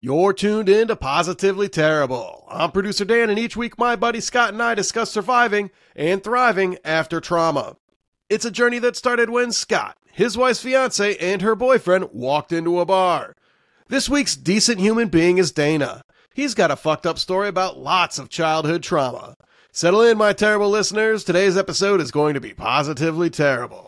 You're tuned in to Positively Terrible. I'm producer Dan, and each week my buddy Scott and I discuss surviving and thriving after trauma. It's a journey that started when Scott, his wife's fiance, and her boyfriend walked into a bar. This week's decent human being is Dana. He's got a fucked up story about lots of childhood trauma. Settle in, my terrible listeners. Today's episode is going to be positively terrible.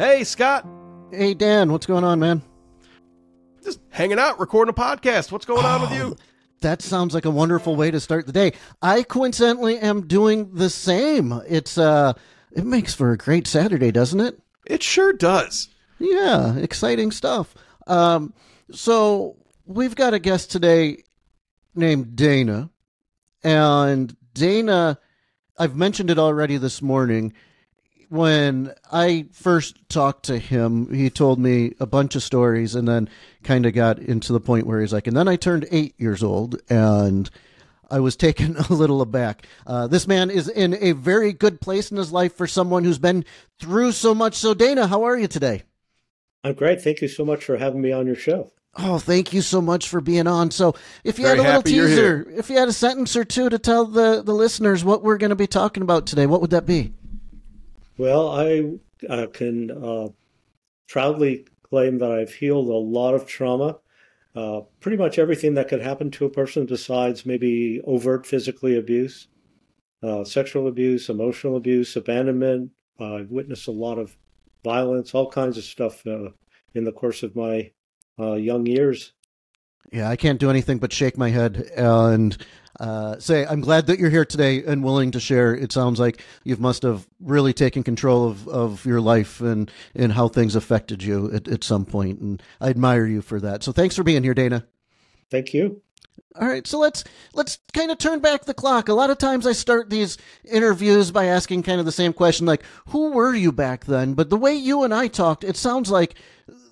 Hey, Scott. Hey Dan, what's going on, man? Just hanging out, recording a podcast. What's going on with you? That sounds like a wonderful way to start the day. I coincidentally am doing the same. It's uh it makes for a great Saturday, doesn't it? It sure does. Yeah, exciting stuff. Um so we've got a guest today named Dana. And Dana I've mentioned it already this morning. When I first talked to him, he told me a bunch of stories and then kind of got into the point where he's like, and then I turned eight years old and I was taken a little aback. Uh, this man is in a very good place in his life for someone who's been through so much. So, Dana, how are you today? I'm great. Thank you so much for having me on your show. Oh, thank you so much for being on. So, if you Very had a little teaser, if you had a sentence or two to tell the, the listeners what we're going to be talking about today, what would that be? Well, I uh, can uh, proudly claim that I've healed a lot of trauma. Uh, pretty much everything that could happen to a person besides maybe overt physically abuse, uh, sexual abuse, emotional abuse, abandonment. I've witnessed a lot of violence, all kinds of stuff uh, in the course of my young years. Yeah, I can't do anything but shake my head and uh, say I'm glad that you're here today and willing to share. It sounds like you must have really taken control of, of your life and, and how things affected you at, at some point, and I admire you for that. So thanks for being here, Dana. Thank you. All right, so let's let's kind of turn back the clock. A lot of times I start these interviews by asking kind of the same question like who were you back then? But the way you and I talked, it sounds like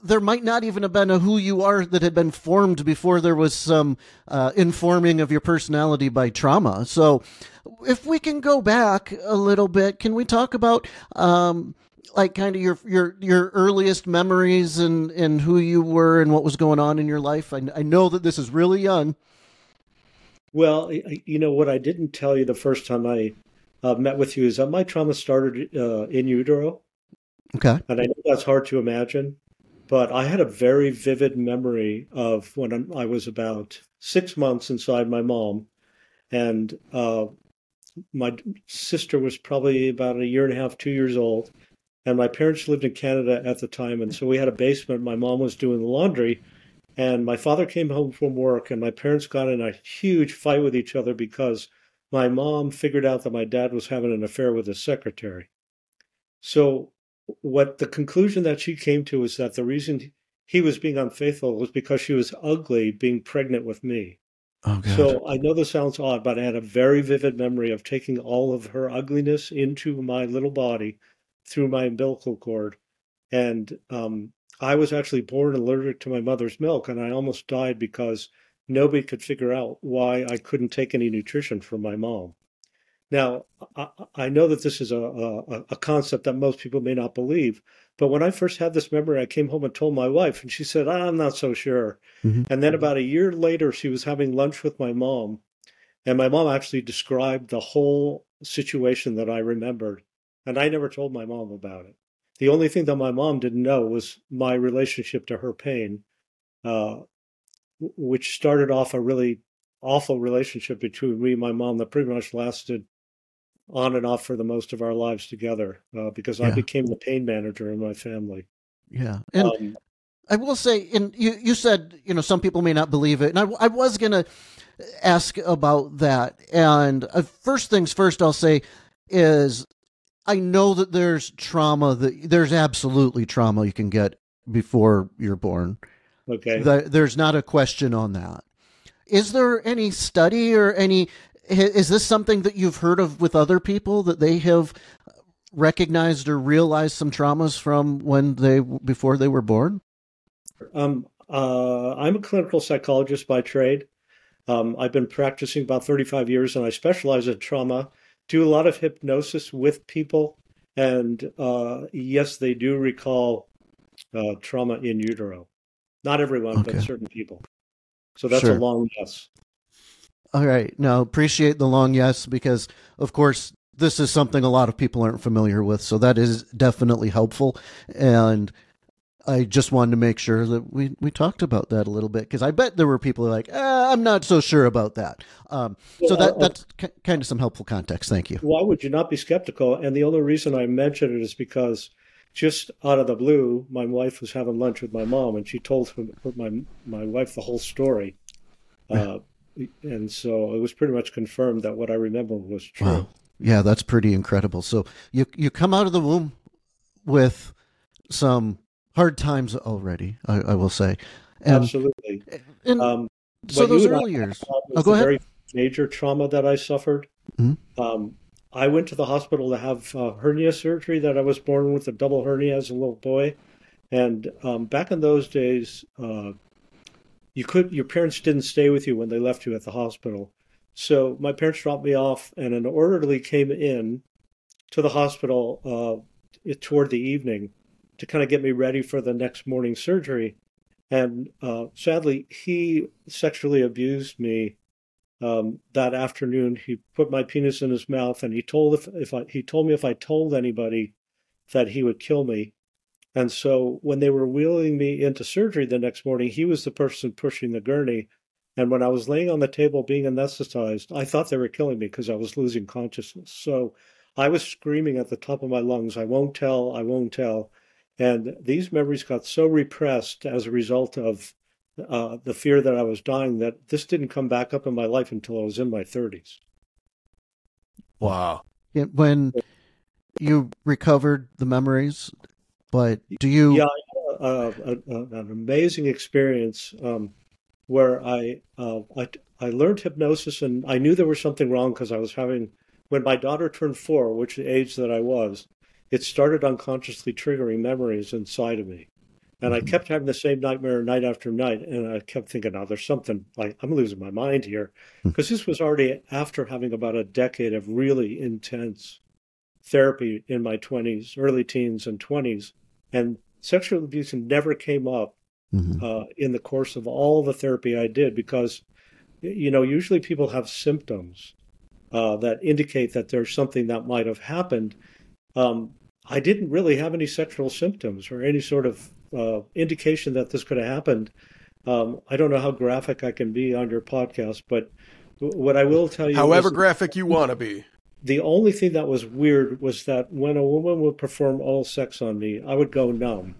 there might not even have been a who you are that had been formed before there was some uh, informing of your personality by trauma. So if we can go back a little bit, can we talk about um, like kind of your your your earliest memories and and who you were and what was going on in your life? I, I know that this is really young. Well, you know what I didn't tell you the first time I uh, met with you is that my trauma started uh, in utero, Okay. and I know that's hard to imagine, but I had a very vivid memory of when I was about six months inside my mom, and uh, my sister was probably about a year and a half, two years old, and my parents lived in Canada at the time, and so we had a basement. My mom was doing the laundry, and my father came home from work, and my parents got in a huge fight with each other because my mom figured out that my dad was having an affair with his secretary. So, what the conclusion that she came to is that the reason he was being unfaithful was because she was ugly being pregnant with me. Oh. So I know this sounds odd, but I had a very vivid memory of taking all of her ugliness into my little body through my umbilical cord. And um, I was actually born allergic to my mother's milk, and I almost died because nobody could figure out why I couldn't take any nutrition from my mom. Now, I, I know that this is a, a, a concept that most people may not believe, but when I first had this memory, I came home and told my wife, and she said, I'm not so sure. Mhm. And then about a year later, she was having lunch with my mom, and my mom actually described the whole situation that I remembered. And I never told my mom about it. The only thing that my mom didn't know was my relationship to her pain, uh, which started off a really awful relationship between me and my mom that pretty much lasted on and off for the most of our lives together uh, because I became the pain manager in my family. yeah. And Um, I will say, and you, you said, you know, some people may not believe it. And I, I was going to ask about that. And uh, first things first, I'll say is I know that there's trauma that there's absolutely trauma you can get before you're born. okay. Th- There's not a question on that. is there any study or any is this something that you've heard of with other people that they have recognized or realized some traumas from when they before they were born? Um, uh, I'm a clinical psychologist by trade. Um, I've been practicing about 35 years, and I specialize in trauma. Do a lot of hypnosis with people, and uh, yes, they do recall uh, trauma in utero. Not everyone, okay. but certain people. So that's sure. a long yes. All right. Now, appreciate the long yes because, of course, this is something a lot of people aren't familiar with. So that is definitely helpful. And I just wanted to make sure that we, we talked about that a little bit because I bet there were people like, eh, I'm not so sure about that. Um, so that uh, that's k- kind of some helpful context. Thank you. Why would you not be skeptical? And the only reason I mention it is because just out of the blue, my wife was having lunch with my mom, and she told her, my my wife the whole story. Uh, and so it was pretty much confirmed that what I remember was true. Wow. Yeah, that's pretty incredible. So you you come out of the womb with some hard times already. I, I will say, and, Absolutely. And um, so those early years. Oh, go ahead. Very major trauma that I suffered. Mm-hmm. Um, I went to the hospital to have uh, hernia surgery. That I was born with a double hernia as a little boy, and um, back in those days, uh, you could your parents didn't stay with you when they left you at the hospital. So my parents dropped me off, and an orderly came in to the hospital uh, toward the evening to kind of get me ready for the next morning surgery. And uh, sadly, he sexually abused me um, that afternoon. He put my penis in his mouth, and he told if, if I, he told me if I told anybody that he would kill me. And so when they were wheeling me into surgery the next morning, he was the person pushing the gurney. And when I was laying on the table being anesthetized, I thought they were killing me because I was losing consciousness. So I was screaming at the top of my lungs, I won't tell, I won't tell. And these memories got so repressed as a result of uh, the fear that I was dying that this didn't come back up in my life until I was in my 30s. Wow. When you recovered the memories, but do you? Yeah, uh, a, a, an amazing experience um, where I, uh, I I learned hypnosis, and I knew there was something wrong because I was having when my daughter turned four, which the age that I was, it started unconsciously triggering memories inside of me. And I mm-hmm. kept having the same nightmare night after night. And I kept thinking, oh, there's something like I'm losing my mind here. Because hmm. this was already after having about a decade of really intense therapy in my 20s, early teens and 20s. And sexual abuse never came up mm-hmm. uh, in the course of all the therapy I did because, you know, usually people have symptoms uh, that indicate that there's something that might have happened. Um, I didn't really have any sexual symptoms or any sort of uh, indication that this could have happened. Um, I don't know how graphic I can be on your podcast, but what I will tell you, however graphic you want to be, the only thing that was weird was that when a woman would perform oral sex on me, I would go numb.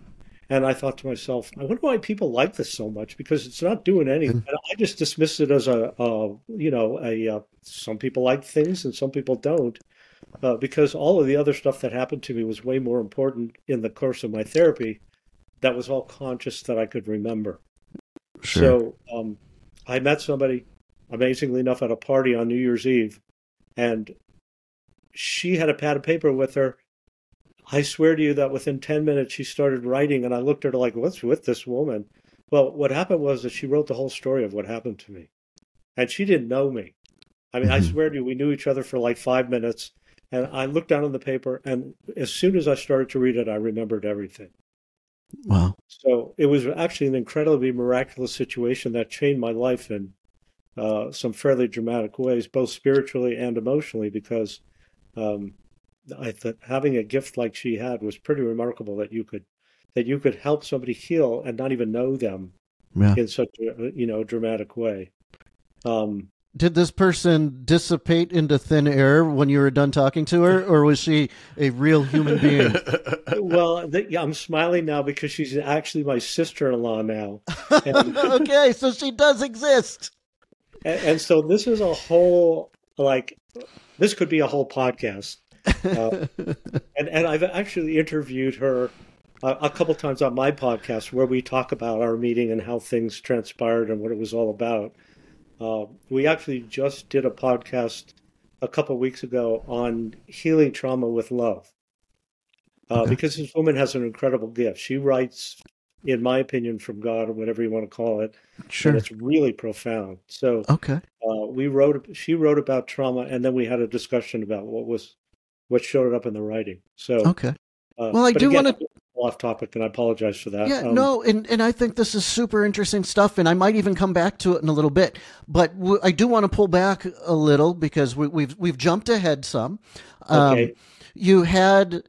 And I thought to myself, I wonder why people like this so much because it's not doing anything. Mm-hmm. And I just dismissed it as a, a you know, a uh, some people like things and some people don't, uh, because all of the other stuff that happened to me was way more important in the course of my therapy. That was all conscious that I could remember. Sure. So um, I met somebody, amazingly enough, at a party on New Year's Eve, and she had a pad of paper with her. I swear to you that within 10 minutes she started writing, and I looked at her like, What's with this woman? Well, what happened was that she wrote the whole story of what happened to me. And she didn't know me. I mean, mm-hmm. I swear to you, we knew each other for like five minutes. And I looked down on the paper, and as soon as I started to read it, I remembered everything. Wow. So it was actually an incredibly miraculous situation that changed my life in uh, some fairly dramatic ways, both spiritually and emotionally, because um, I thought having a gift like she had was pretty remarkable that you could that you could help somebody heal and not even know them yeah. in such a you know dramatic way. Um, Did this person dissipate into thin air when you were done talking to her, or was she a real human being? well, the, yeah, I'm smiling now because she's actually my sister-in-law now. And, okay, so she does exist. And, and so this is a whole like this could be a whole podcast. Uh, and and I've actually interviewed her a, a couple times on my podcast where we talk about our meeting and how things transpired and what it was all about. Uh, we actually just did a podcast a couple of weeks ago on healing trauma with love. Uh, Okay. Because this woman has an incredible gift. She writes, in my opinion, from God or whatever you want to call it, Sure. and it's really profound. So Okay. uh, we wrote, she wrote about trauma, and then we had a discussion about what was what showed up in the writing. So, Okay. uh, Well, I do wanna- off topic, and I apologize for that. Yeah, Um, no, and, and I think this is super interesting stuff, and I might even come back to it in a little bit. But w- I do want to pull back a little because we, we've we've jumped ahead some. Um, Okay. You had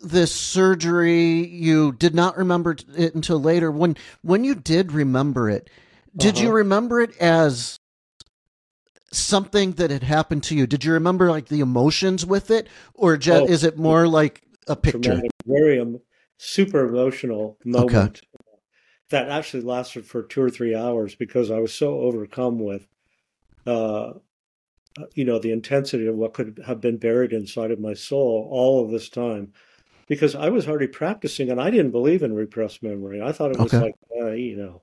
this surgery. You did not remember it until later. When when you did remember it, did you Uh-huh. remember it as something that had happened to you? Did you remember like the emotions with it, or just, Oh. is it more like a picture? traumatic, very super emotional moment that actually lasted for two or three hours because I was so overcome with, uh, you know, the intensity of what could have been buried inside of my soul all of this time. Because I was already practicing, and I didn't believe in repressed memory. I thought it was Okay. like, uh, you know.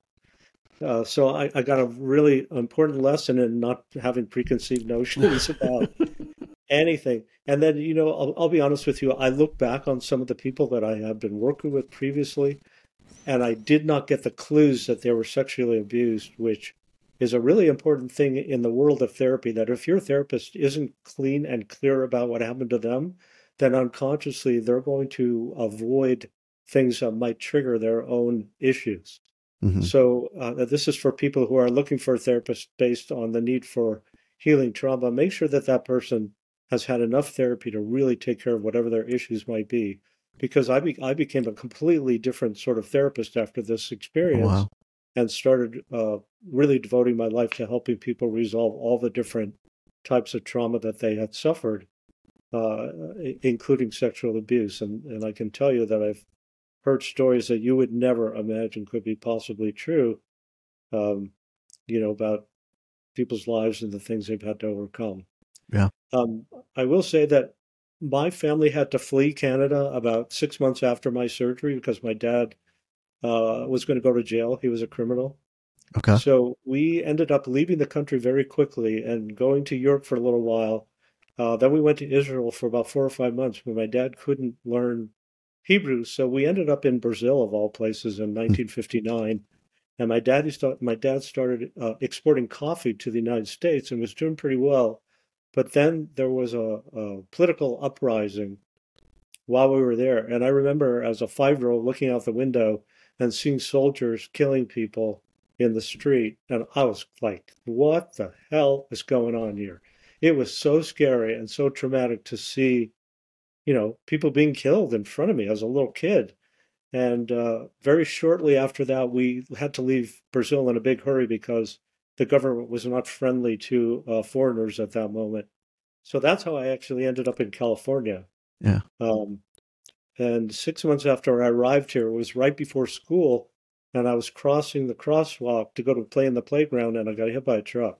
Uh, so I, I got a really important lesson in not having preconceived notions about anything. And then, you know, I'll, I'll be honest with you. I look back on some of the people that I have been working with previously, and I did not get the clues that they were sexually abused, which is a really important thing in the world of therapy. That if your therapist isn't clean and clear about what happened to them, then unconsciously they're going to avoid things that might trigger their own issues. Mhm. So uh, this is for people who are looking for a therapist based on the need for healing trauma. Make sure that that person has had enough therapy to really take care of whatever their issues might be. Because I be- I became a completely different sort of therapist after this experience, Wow. and started uh, really devoting my life to helping people resolve all the different types of trauma that they had suffered, uh, including sexual abuse. And and I can tell you that I've heard stories that you would never imagine could be possibly true, um, you know, about people's lives and the things they've had to overcome. Yeah. Um, I will say that my family had to flee Canada about six months after my surgery because my dad uh, was going to go to jail. He was a criminal. Okay. So we ended up leaving the country very quickly and going to Europe for a little while. Uh, then we went to Israel for about four or five months when my dad couldn't learn Hebrew. So we ended up in Brazil, of all places, in 1959. And my dad, my dad started uh, exporting coffee to the United States and was doing pretty well. But then there was a, a political uprising while we were there. And I remember as a five year old looking out the window and seeing soldiers killing people in the street. And I was like, what the hell is going on here? It was so scary and so traumatic to see, you know, people being killed in front of me as a little kid. And uh, very shortly after that, we had to leave Brazil in a big hurry because the government was not friendly to uh, foreigners at that moment. So that's how I actually ended up in California. Yeah. Um, and six months after I arrived here, it was right before school, and I was crossing the crosswalk to go to play in the playground, and I got hit by a truck.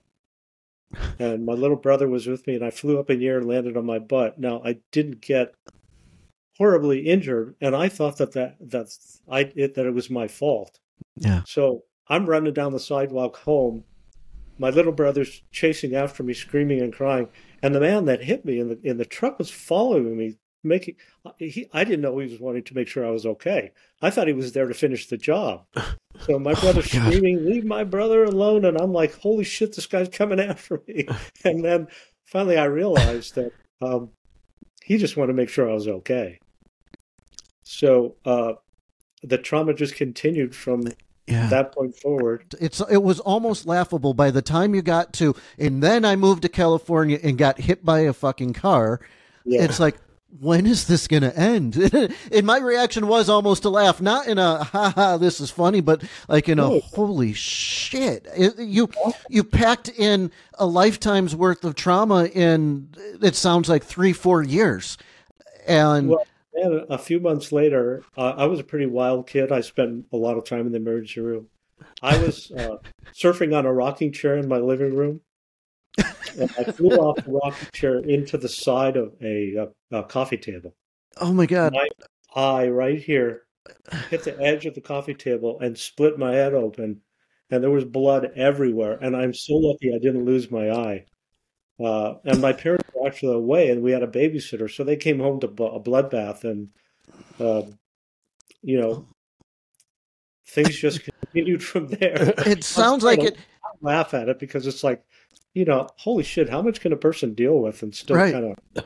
And my little brother was with me, and I flew up in the air and landed on my butt. Now I didn't get horribly injured, and I thought that that that's I it, that it was my fault. Yeah. So I'm running down the sidewalk home. My little brother's chasing after me, screaming and crying, and the man that hit me in the in the truck was following me, making. He, I didn't know he was wanting to make sure I was okay. I thought he was there to finish the job. So my brother's God. screaming, "Leave my brother alone!" And I'm like, "Holy shit, this guy's coming after me!" And then finally, I realized that um, he just wanted to make sure I was okay. So uh, the trauma just continued from Yeah. that point forward. it's it was almost laughable by the time you got to and then I moved to California and got hit by a fucking car. Yeah. It's like when is this going to end? and my reaction was almost to laugh, not in a ha ha this is funny, but like in a holy shit. It- you you packed in a lifetime's worth of trauma in it sounds like 3 4 years. And Well, And a few months later, uh, I was a pretty wild kid. I spent a lot of time in the emergency room. I was uh, surfing on a rocking chair in my living room. And I flew off the rocking chair into the side of a, a, a coffee table. oh my god. My eye right here hit the edge of the coffee table and split my head open. and there was blood everywhere. And I'm so lucky I didn't lose my eye. Uh, and my parents were actually away, and we had a babysitter, so they came home to a bloodbath, and uh, you know, things just continued from there. It sounds like it. Laugh at it because it's like, you know, holy shit, how much can a person deal with and still Right. kind of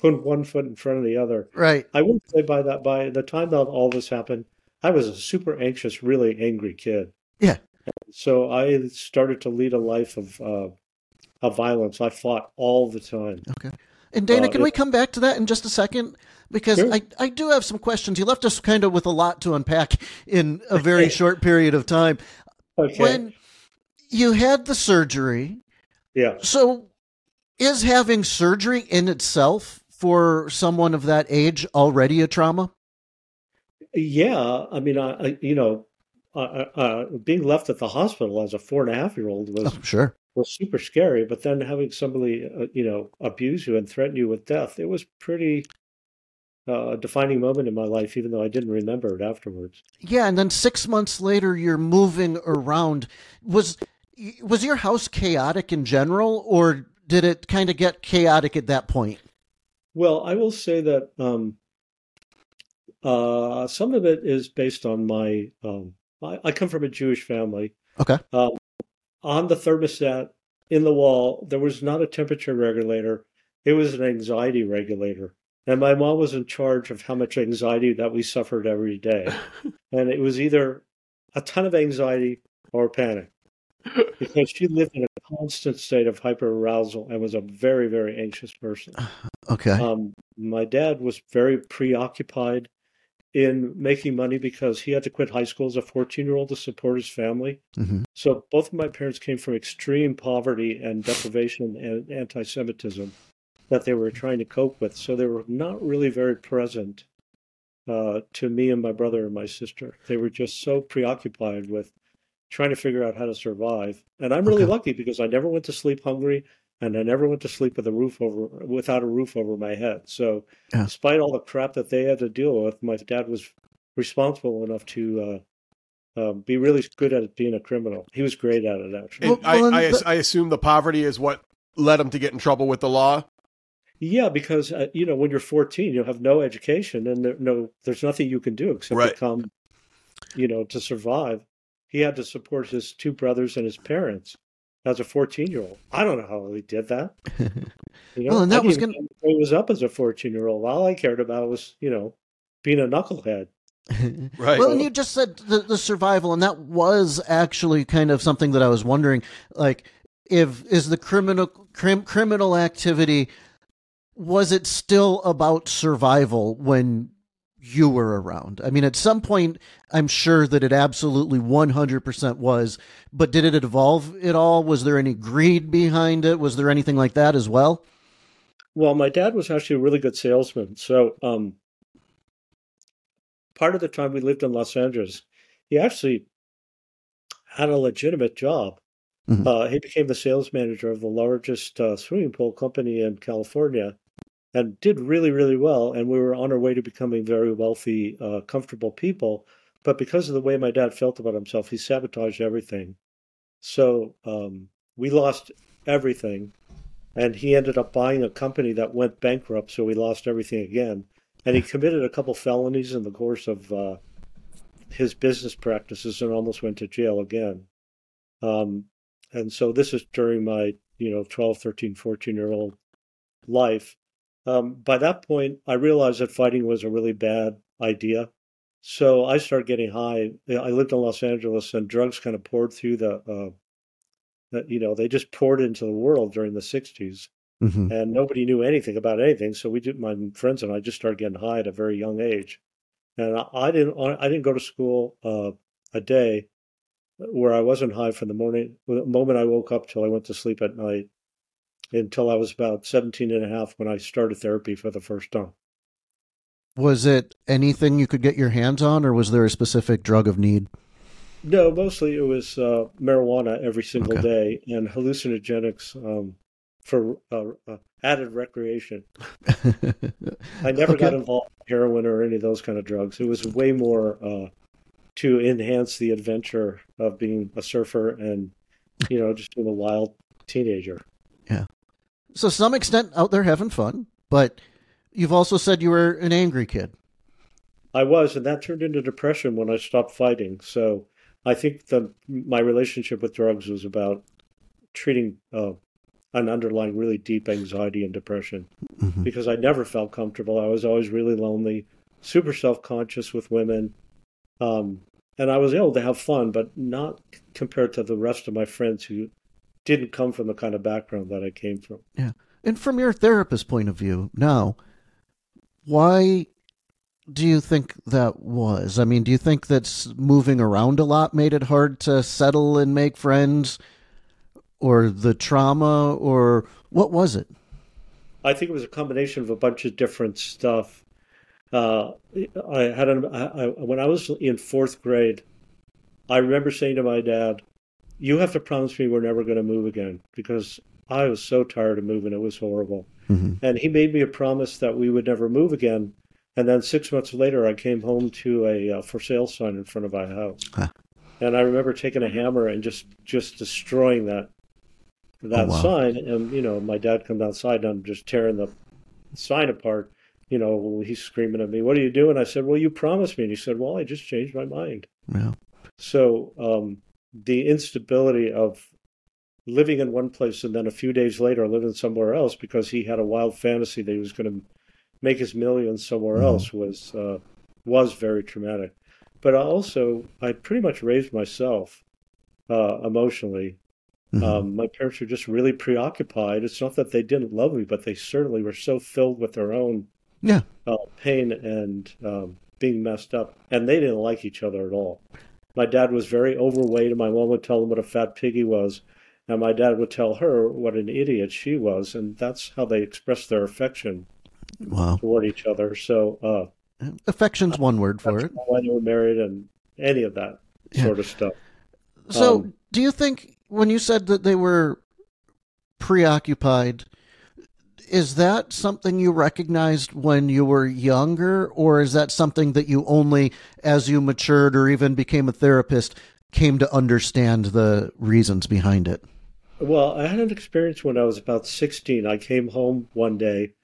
put one foot in front of the other? Right. I would say by that by the time that all this happened, I was a super anxious, really angry kid. Yeah. So I started to lead a life of uh, of violence. I fought all the time. Okay. And Dana, Uh, can we come back to that in just a second? Because Sure. I, I do have some questions. You left us kind of with a lot to unpack in a very short period of time. Okay. When you had the surgery, yeah. so is having surgery in itself for someone of that age already a trauma? Yeah. I mean, I, I you know, uh, uh, uh, being left at the hospital as a four and a half year old was Oh, sure. Was super scary. But then having somebody, uh, you know, abuse you and threaten you with death, it was pretty uh, a defining moment in my life, even though I didn't remember it afterwards. Yeah, and then six months later, you're moving around. Was was your house chaotic in general, or did it kind of get chaotic at that point? Well, I will say that um, uh, some of it is based on my. Um, I, I come from a Jewish family. Okay. Um, on the thermostat in the wall, there was not a temperature regulator; it was an anxiety regulator. And my mom was in charge of how much anxiety that we suffered every day, and it was either a ton of anxiety or panic, because she lived in a constant state of hyperarousal and was a very, very anxious person. Okay. Um, my dad was very preoccupied in making money because he had to quit high school as a 14 year old to support his family. hmm So both of my parents came from extreme poverty and deprivation and anti Semitism that they were trying to cope with. So they were not really very present uh, to me and my brother and my sister. They were just so preoccupied with trying to figure out how to survive. And I'm really Okay. lucky because I never went to sleep hungry and I never went to sleep with a roof over without a roof over my head. So Yeah. despite all the crap that they had to deal with, my dad was responsible enough to uh, um, be really good at being a criminal. He was great at it, actually. And Well, well, I, I, and I assume the poverty is what led him to get in trouble with the law. Yeah, because uh, you know when you're 14, you have no education, and there, no, there's nothing you can do except Right. become, you know, to survive. He had to support his two brothers and his parents as a 14 year old. I don't know how he did that. You know, Well, and I that didn't was gonna- know was up as a 14 year old. All I cared about was, you know, being a knucklehead. Right. Well, and you just said the, the survival, and that was actually kind of something that I was wondering. Like, if is the criminal crim, criminal activity was it still about survival when you were around? I mean, at some point, I'm sure that it absolutely 100% was. But did it evolve at all? Was there any greed behind it? Was there anything like that as well? Well, my dad was actually a really good salesman. So, um, part of the time we lived in Los Angeles, he actually had a legitimate job. Mhm. Uh, he became the sales manager of the largest uh, swimming pool company in California and did really, really well. And we were on our way to becoming very wealthy, uh, comfortable people. But because of the way my dad felt about himself, he sabotaged everything. So um, we lost everything and he ended up buying a company that went bankrupt, so he lost everything again. And he committed a couple felonies in the course of uh, his business practices and almost went to jail again. Um, and so this is during my, you know, 12, 13, 14 year old life. Um, by that point, I realized that fighting was a really bad idea. So I started getting high. I lived in Los Angeles, and drugs kind of poured through the, uh, that you know, they just poured into the world during the '60s Mm-hmm. and nobody knew anything about anything. So we did. My friends and I just started getting high at a very young age, and I, I didn't. I didn't go to school uh, a day where I wasn't high from the morning, the moment I woke up till I went to sleep at night, until I was about 17 and a half when I started therapy for the first time. Was it anything you could get your hands on, or was there a specific drug of need? No, mostly it was uh, marijuana every single Okay. day and hallucinogenics um, for uh, uh, added recreation. I never got involved in heroin or any of those kind of drugs. It was way more uh, to enhance the adventure of being a surfer and you know just being a wild teenager. So, some extent out there having fun, but you've also said you were an angry kid. I was, and that turned into depression when I stopped fighting. So I think the my relationship with drugs was about treating uh, an underlying really deep anxiety and depression Mhm. because I never felt comfortable. I was always really lonely, super self conscious with women, um, and I was able to have fun, but not compared to the rest of my friends who didn't come from the kind of background that I came from. Yeah. And from your therapist point of view, now, why do you think that was? I mean, do you think that moving around a lot made it hard to settle and make friends, or the trauma, or what was it? I think it was a combination of a bunch of different stuff. Uh, I had an, I, I, when I was in fourth grade, I remember saying to my dad, "You have to promise me we're never going to move again," because I was so tired of moving; it was horrible. Mhm. And he made me a promise that we would never move again. And then six months later, I came home to a uh, for sale sign in front of my house, Huh. and I remember taking a hammer and just just destroying that that Oh, wow. sign. And you know, my dad comes outside, and I'm just tearing the sign apart. You know, he's screaming at me, "What are you doing?" I said, "Well, you promised me." And he said, "Well, I just changed my mind." Yeah. So um, the instability of living in one place and then a few days later living somewhere else because he had a wild fantasy that he was going to make his millions somewhere Mhm. else was uh, was very traumatic. But I also, I pretty much raised myself uh, emotionally. Mhm. Um, my parents were just really preoccupied. It's not that they didn't love me, but they certainly were so filled with their own yeah. uh, pain and um, being messed up, and they didn't like each other at all. My dad was very overweight, and my mom would tell him what a fat pig he was, and my dad would tell her what an idiot she was, and that's how they expressed their affection Wow. toward each other. So uh, Affection's one word for it. why they were married and any of that Yeah. sort of stuff. So, Um, do you think when you said that they were preoccupied, is that something you recognized when you were younger, or is that something that you only, as you matured or even became a therapist, came to understand the reasons behind it? Well, I had an experience when I was about 16. I came home one day,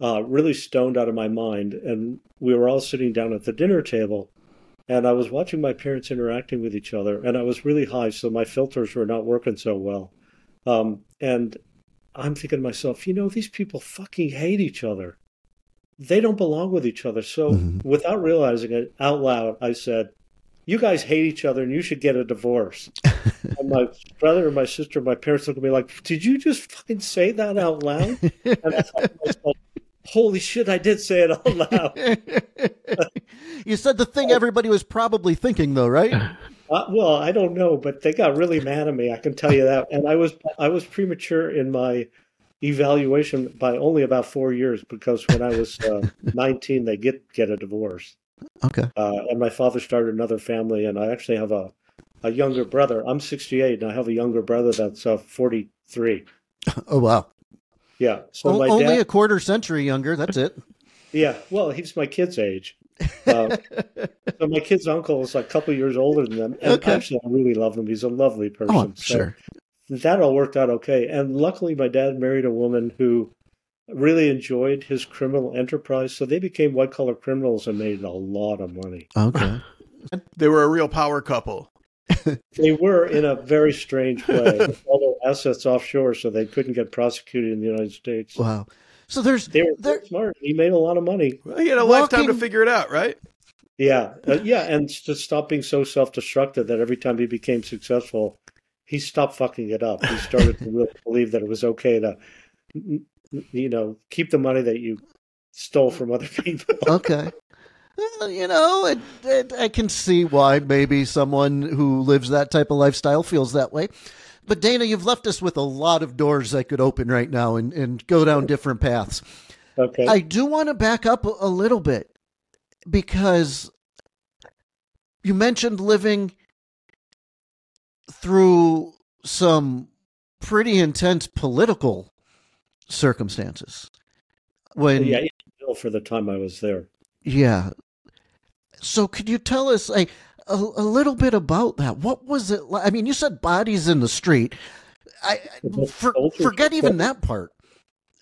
uh, really stoned out of my mind, and we were all sitting down at the dinner table. And I was watching my parents interacting with each other, and I was really high, so my filters were not working so well. Um, and I'm thinking to myself, you know, these people fucking hate each other. They don't belong with each other. So, Mhm. without realizing it out loud, I said, You guys hate each other and you should get a divorce. and my brother and my sister, and my parents looked at me like, Did you just fucking say that out loud? And I thought to myself, Holy shit, I did say it out loud. you said the thing everybody was probably thinking, though, right? Uh, well, I don't know, but they got really mad at me. I can tell you that. And I was I was premature in my evaluation by only about four years because when I was uh, 19, they get get a divorce. Okay. Uh, and my father started another family, and I actually have a a younger brother. I'm 68, and I have a younger brother that's uh, 43. Oh, wow. Yeah. So O- my only dad. a quarter century younger. That's it. Yeah. Well, he's my kid's age. Uh, so my kid's uncle is like a couple years older than them, and Okay. actually, I really love him. He's a lovely person. Oh, So- sure. that all worked out okay. And luckily, my dad married a woman who really enjoyed his criminal enterprise. So they became white collar criminals and made a lot of money. Okay. They were a real power couple. They were in a very strange way, all their assets offshore, so they couldn't get prosecuted in the United States. Wow. So there's They were there. very smart. He made a lot of money. Well, he had a lifetime to figure it out, right? Yeah, uh, yeah, and to stop being so self-destructive that every time he became successful, he stopped fucking it up. He started to really believe that it was okay to, you know, keep the money that you stole from other people. Okay. Well, you know, it, it, I can see why maybe someone who lives that type of lifestyle feels that way. But Dana, you've left us with a lot of doors that could open right now and, and go down different paths. Okay. I do want to back up a, little bit because you mentioned living through some pretty intense political circumstances. When yeah, yeah, for the time I was there. Yeah. So could you tell us like a, a little bit about that. What was it like? I mean, you said bodies in the street. I The for, forget even that part.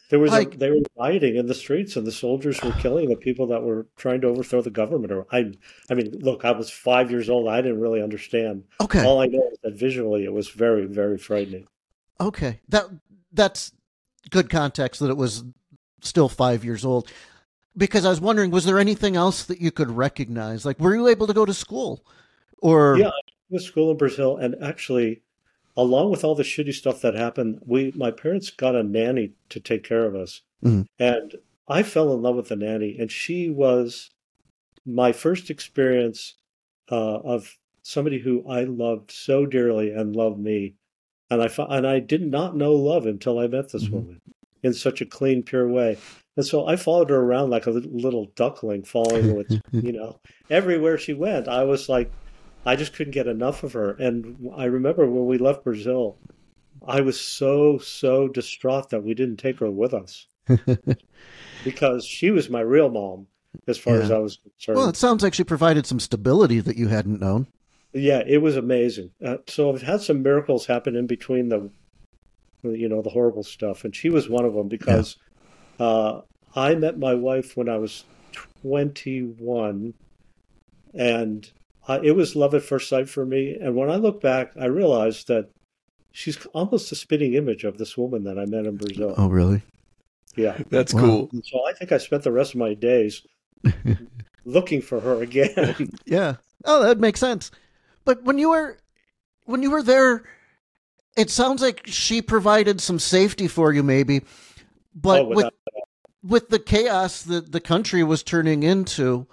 There was Like- a, they were rioting in the streets, and the soldiers were killing the people that were trying to overthrow the government. Or I, I mean, look, I was five years old. I didn't really understand. Okay, All I know is that visually, it was very, very frightening. okay, that that's good context that it was still five years old. Because I was wondering, was there anything else that you could recognize? Like, were you able to go to school, or Yeah, I went to school in Brazil, and actually, along with all the shitty stuff that happened, we my parents got a nanny to take care of us, Mhm. and I fell in love with the nanny, and she was my first experience uh, of somebody who I loved so dearly and loved me, and I and I did not know love until I met this Mhm. woman in such a clean, pure way. And so I followed her around like a little, duckling, following with, you know, everywhere she went. I was like, I just couldn't get enough of her. And I remember when we left Brazil, I was so, so distraught that we didn't take her with us because she was my real mom as far as I was concerned. well, it sounds like she provided some stability that you hadn't known. Yeah, it was amazing. Uh, so I've had some miracles happen in between the, you know, the horrible stuff, and she was one of them because uh, I met my wife when I was 21, and I, it was love at first sight for me. And when I look back, I realized that she's almost a spitting image of this woman that I met in Brazil. Oh, really? Yeah, That's Wow. cool. and so I think I spent the rest of my days looking for her again. Yeah. Oh, that makes sense. But when you were when you were there, it sounds like she provided some safety for you, maybe. But Oh, with with the chaos that the country was turning into,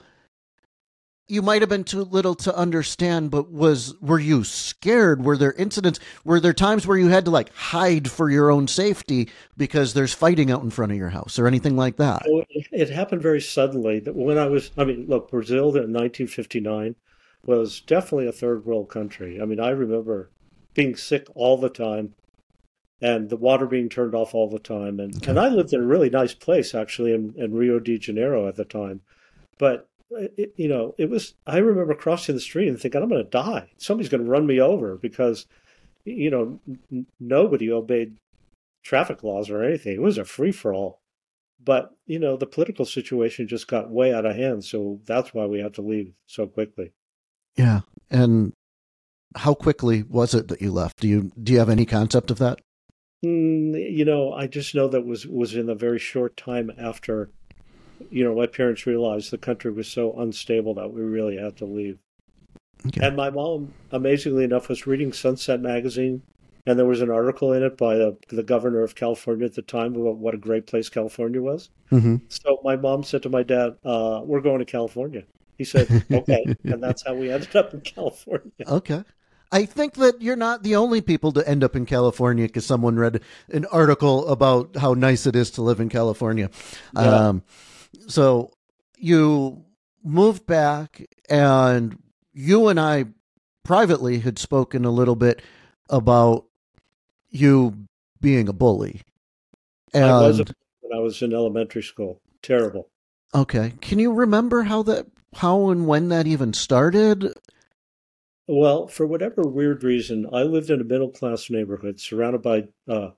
you might have been too little to understand. But was were you scared? Were there incidents? Were there times where you had to like hide for your own safety because there's fighting out in front of your house or anything like that? Oh, it, it happened very suddenly. That when I was, I mean, look, Brazil in 1959 was definitely a third world country. I mean, I remember being sick all the time, and the water being turned off all the time. And and I lived in a really nice place actually in, in Rio de Janeiro at the time, but. Uh, it, you know, it was. I remember crossing the street and thinking, "I'm going to die. Somebody's going to run me over because, you know, n- nobody obeyed traffic laws or anything. It was a free for all." But, you know, the political situation just got way out of hand. So that's why we had to leave so quickly. Yeah. And how quickly was it that you left? Do you do you have any concept of that? Mm, you know, I just know that was was in a very short time after, you know, my parents realized the country was so unstable that we really had to leave. Okay. And my mom, amazingly enough, was reading Sunset magazine, and there was an article in it by the, the governor of California at the time about what a great place California was. Mm-hmm. So my mom said to my dad, uh, "We're going to California." He said, "Okay," and that's how we ended up in California. Okay. I think that you're not the only people to end up in California because someone read an article about how nice it is to live in California. Yeah. Um, so you moved back, and you and I privately had spoken a little bit about you being a bully. And I was a, when I was in elementary school. Terrible. okay, can you remember how that, how and when that even started? Well, for whatever weird reason, I lived in a middle class neighborhood surrounded by uh,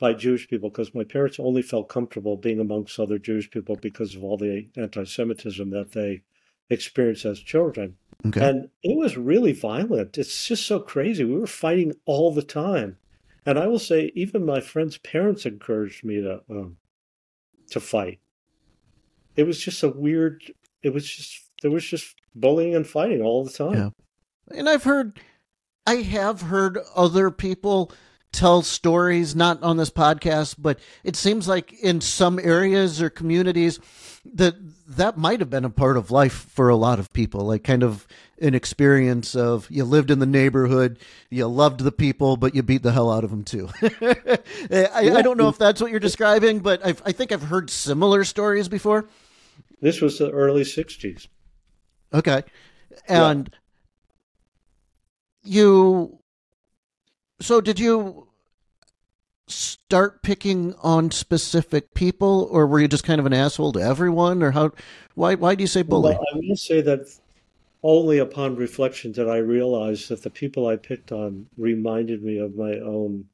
by Jewish people because my parents only felt comfortable being amongst other Jewish people because of all the anti-Semitism that they experienced as children. Okay. And it was really violent. It's just so crazy. We were fighting all the time. And I will say, even my friends' parents encouraged me to um, to fight. It was just a weird. It was just there was just bullying and fighting all the time. Yeah. And I've heard, I have heard other people tell stories, not on this podcast, but it seems like in some areas or communities that that might have been a part of life for a lot of people, like kind of an experience of you lived in the neighborhood, you loved the people, but you beat the hell out of them too. I, I don't know if that's what you're describing, but I've, I think I've heard similar stories before. This was the early '60s. Okay. And you so did you start picking on specific people or were you just kind of an asshole to everyone or how why why do you say bully? Well, I will say that only upon reflection did I realize that the people I picked on reminded me of my own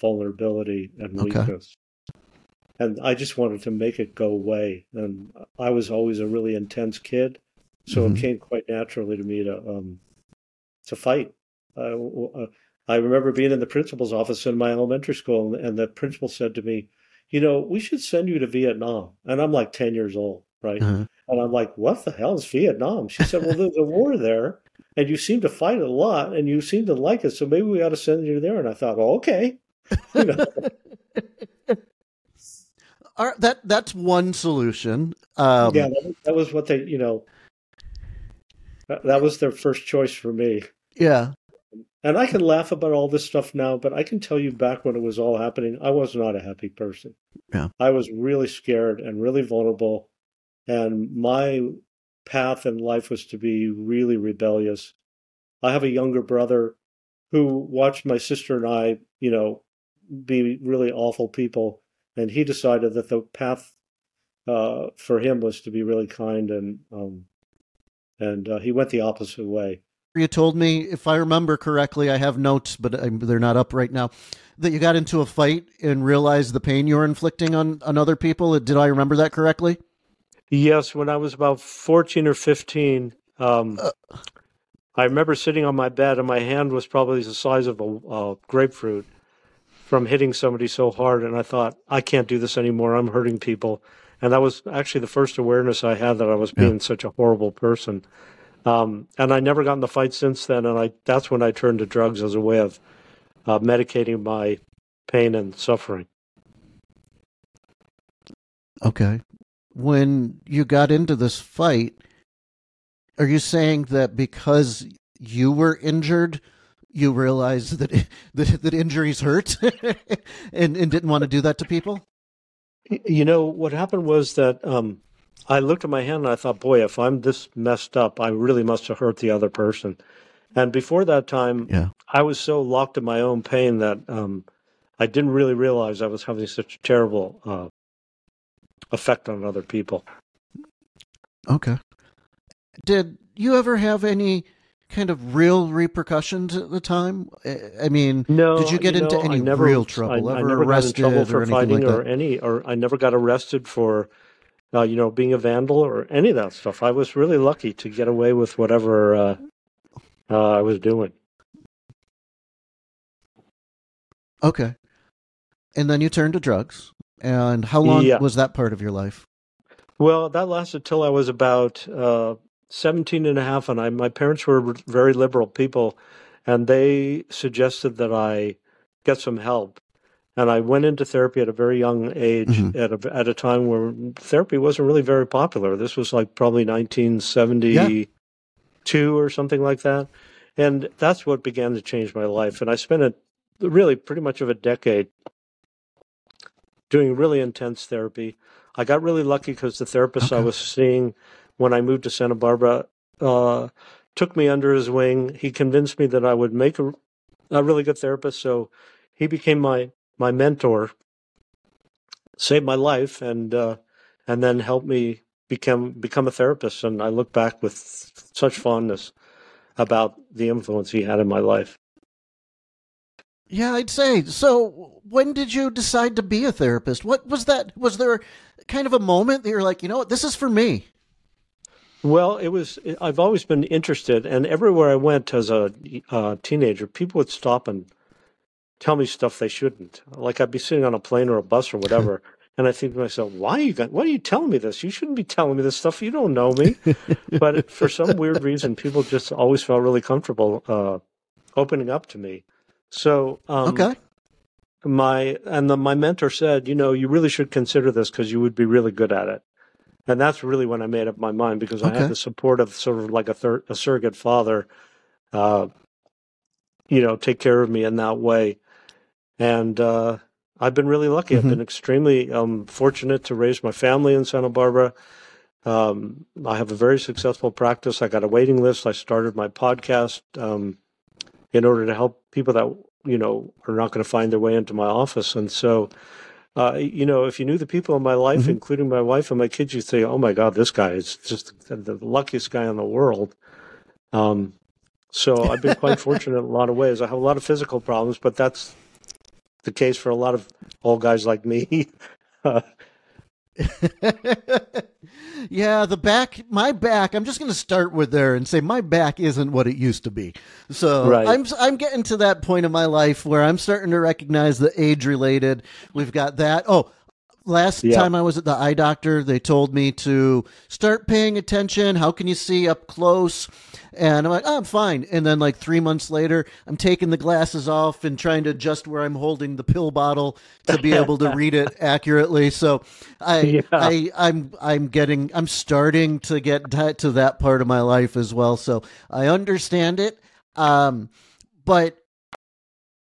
vulnerability and Okay. weakness. And I just wanted to make it go away. And I was always a really intense kid, so Mhm. it came quite naturally to me to um, to fight. I, uh, I remember being in the principal's office in my elementary school, and the principal said to me, "You know, we should send you to Vietnam." And I'm like ten years old, right? Uh-huh. And I'm like, what the hell is Vietnam? She said, well, there's a war there, and you seem to fight a lot, and you seem to like it, so maybe we ought to send you there. And I thought, oh, okay. You know, right, that that's one solution. Um, yeah, that, that was what they, you know, that, was their first choice for me. yeah. And I can laugh about all this stuff now, but I can tell you back when it was all happening, I was not a happy person. Yeah. I was really scared and really vulnerable. And my path in life was to be really rebellious. I have a younger brother who watched my sister and I, you know, be really awful people. And he decided that the path uh, for him was to be really kind and, um, and uh, he went the opposite way. You told me, if I remember correctly, I have notes, but they're not up right now, that you got into a fight and realized the pain you were inflicting on, on other people. Did I remember that correctly? Yes, when I was about 14 or 15, um, I remember sitting on my bed and my hand was probably the size of a, a grapefruit from hitting somebody so hard. And I thought, I can't do this anymore. I'm hurting people. And that was actually the first awareness I had that I was Yeah. being such a horrible person. Um, and I never got in the fight since then. And I that's when I turned to drugs as a way of uh, medicating my pain and suffering. Okay. When you got into this fight, are you saying that because you were injured, you realized that that, that injuries hurt and, and didn't want to do that to people? You know, what happened was that um, I looked at my hand and I thought, boy, if I'm this messed up, I really must have hurt the other person. And before that time, Yeah. I was so locked in my own pain that um, I didn't really realize I was having such a terrible uh, effect on other people. Okay. Did you ever have any kind of real repercussions at the time? I- mean, No, Did you get into know, any never, real trouble? I, I Ever never got in arrested trouble or for anything fighting like or any, or I never got arrested for, uh, you know, being a vandal or any of that stuff. I was really lucky to get away with whatever uh, uh, I was doing. okay. And then you turned to drugs. And how long Yeah. was that part of your life? Well, that lasted till I was about uh, 17 and a half, and I, my parents were very liberal people, and they suggested that I get some help. And I went into therapy at a very young age, Mhm. at a at a time where therapy wasn't really very popular. This was like probably 1972 or something like that, and that's what began to change my life. And I spent a really pretty much of a decade doing really intense therapy. I got really lucky because the therapist I was seeing when I moved to Santa Barbara uh, took me under his wing. He convinced me that I would make a, a really good therapist. So he became my my mentor, saved my life, and uh, and then helped me become become a therapist. And I look back with such fondness about the influence he had in my life. Yeah, I'd say. So, when did you decide to be a therapist? What was that? Was there kind of a moment that you're like, you know what, this is for me? Well, it was. I've always been interested, and everywhere I went as a uh, teenager, people would stop and tell me stuff they shouldn't. Like I'd be sitting on a plane or a bus or whatever, and I think to myself, "Why are you? got- Why are you telling me this? You shouldn't be telling me this stuff. You don't know me." but for some weird reason, people just always felt really comfortable uh, opening up to me. So, um, okay. my and the, my mentor said, you know, you really should consider this because you would be really good at it. And that's really when I made up my mind because I had the support of sort of like a third, a surrogate father, uh, you know, take care of me in that way. And uh, I've been really lucky. Mhm. I've been extremely um, fortunate to raise my family in Santa Barbara. Um, I have a very successful practice. I got a waiting list. I started my podcast um, in order to help people that you know are not going to find their way into my office. And so, uh, you know, if you knew the people in my life, Mhm. including my wife and my kids, you'd say, "Oh my God, this guy is just the, the luckiest guy in the world." Um, so I've been quite fortunate in a lot of ways. I have a lot of physical problems, but that's the case for a lot of old guys like me. Uh, yeah, the back, my back. I'm just going to start with there and say my back isn't what it used to be. So Right. I'm I'm getting to that point in my life where I'm starting to recognize the age related. We've got that. Oh, last Yeah. time I was at the eye doctor, they told me to start paying attention. How can you see up close? And I'm like, oh, I'm fine. And then like three months later, I'm taking the glasses off and trying to adjust where I'm holding the pill bottle to be able to read it accurately. So I, Yeah. I, I'm, I'm getting, I'm starting to get to that part of my life as well. So I understand it. Um, but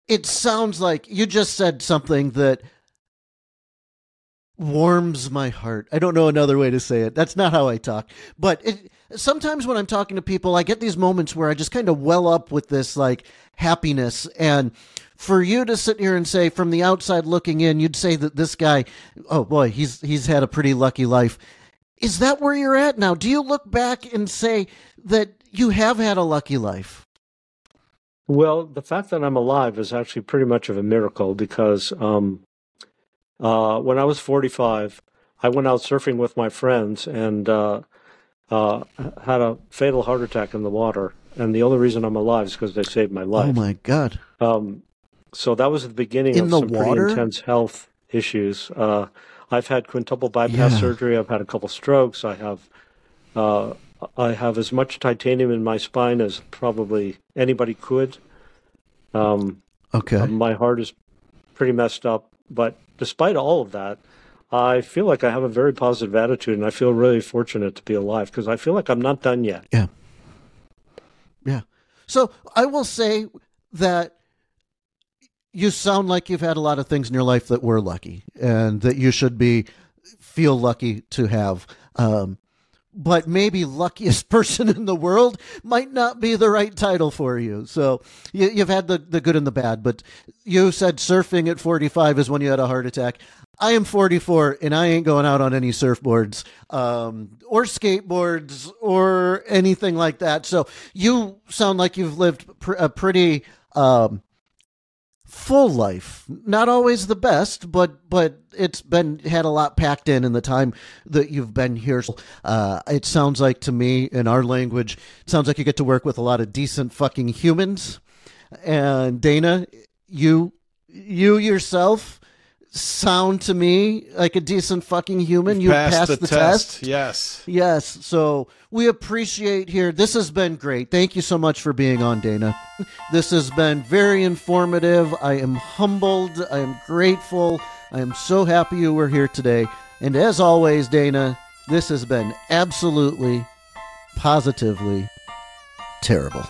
it sounds like you just said something that warms my heart. I don't know another way to say it. That's not how I talk. But it, sometimes when I'm talking to people, I get these moments where I just kind of well up with this like happiness. And for you to sit here and say from the outside looking in, you'd say that this guy, oh boy, he's he's had a pretty lucky life. Is that where you're at now? Do you look back and say that you have had a lucky life? Well, the fact that I'm alive is actually pretty much of a miracle because um, uh, when I was 45, I went out surfing with my friends and uh, uh, had a fatal heart attack in the water. And the only reason I'm alive is because they saved my life. Oh my god. Um, so that was the beginning In of the some water? pretty intense health issues. Uh, I've had quintuple bypass Yeah. surgery. I've had a couple strokes. I have uh, I have as much titanium in my spine as probably anybody could. Um, Okay. my heart is pretty messed up, but despite all of that, I feel like I have a very positive attitude, and I feel really fortunate to be alive because I feel like I'm not done yet. Yeah. Yeah. So I will say that you sound like you've had a lot of things in your life that were lucky and that you should be feel lucky to have. Um, but maybe luckiest person in the world might not be the right title for you. So you, you've had the, the good and the bad, but you said surfing at 45 is when you had a heart attack. I am 44 and I ain't going out on any surfboards um, or skateboards or anything like that. So you sound like you've lived pr- a pretty um, full life. Not always the best, but but it's been had a lot packed in in the time that you've been here. Uh, it sounds like to me, in our language, sounds like you get to work with a lot of decent fucking humans. And Dana, you you yourself sound to me like a decent fucking human. You passed, passed the, the, test. Yes. Yes. So we appreciate here. This has been great. Thank you so much for being on, Dana. This has been very informative. I am humbled. I am grateful. I am so happy you were here today. And as always, Dana, this has been absolutely, positively terrible.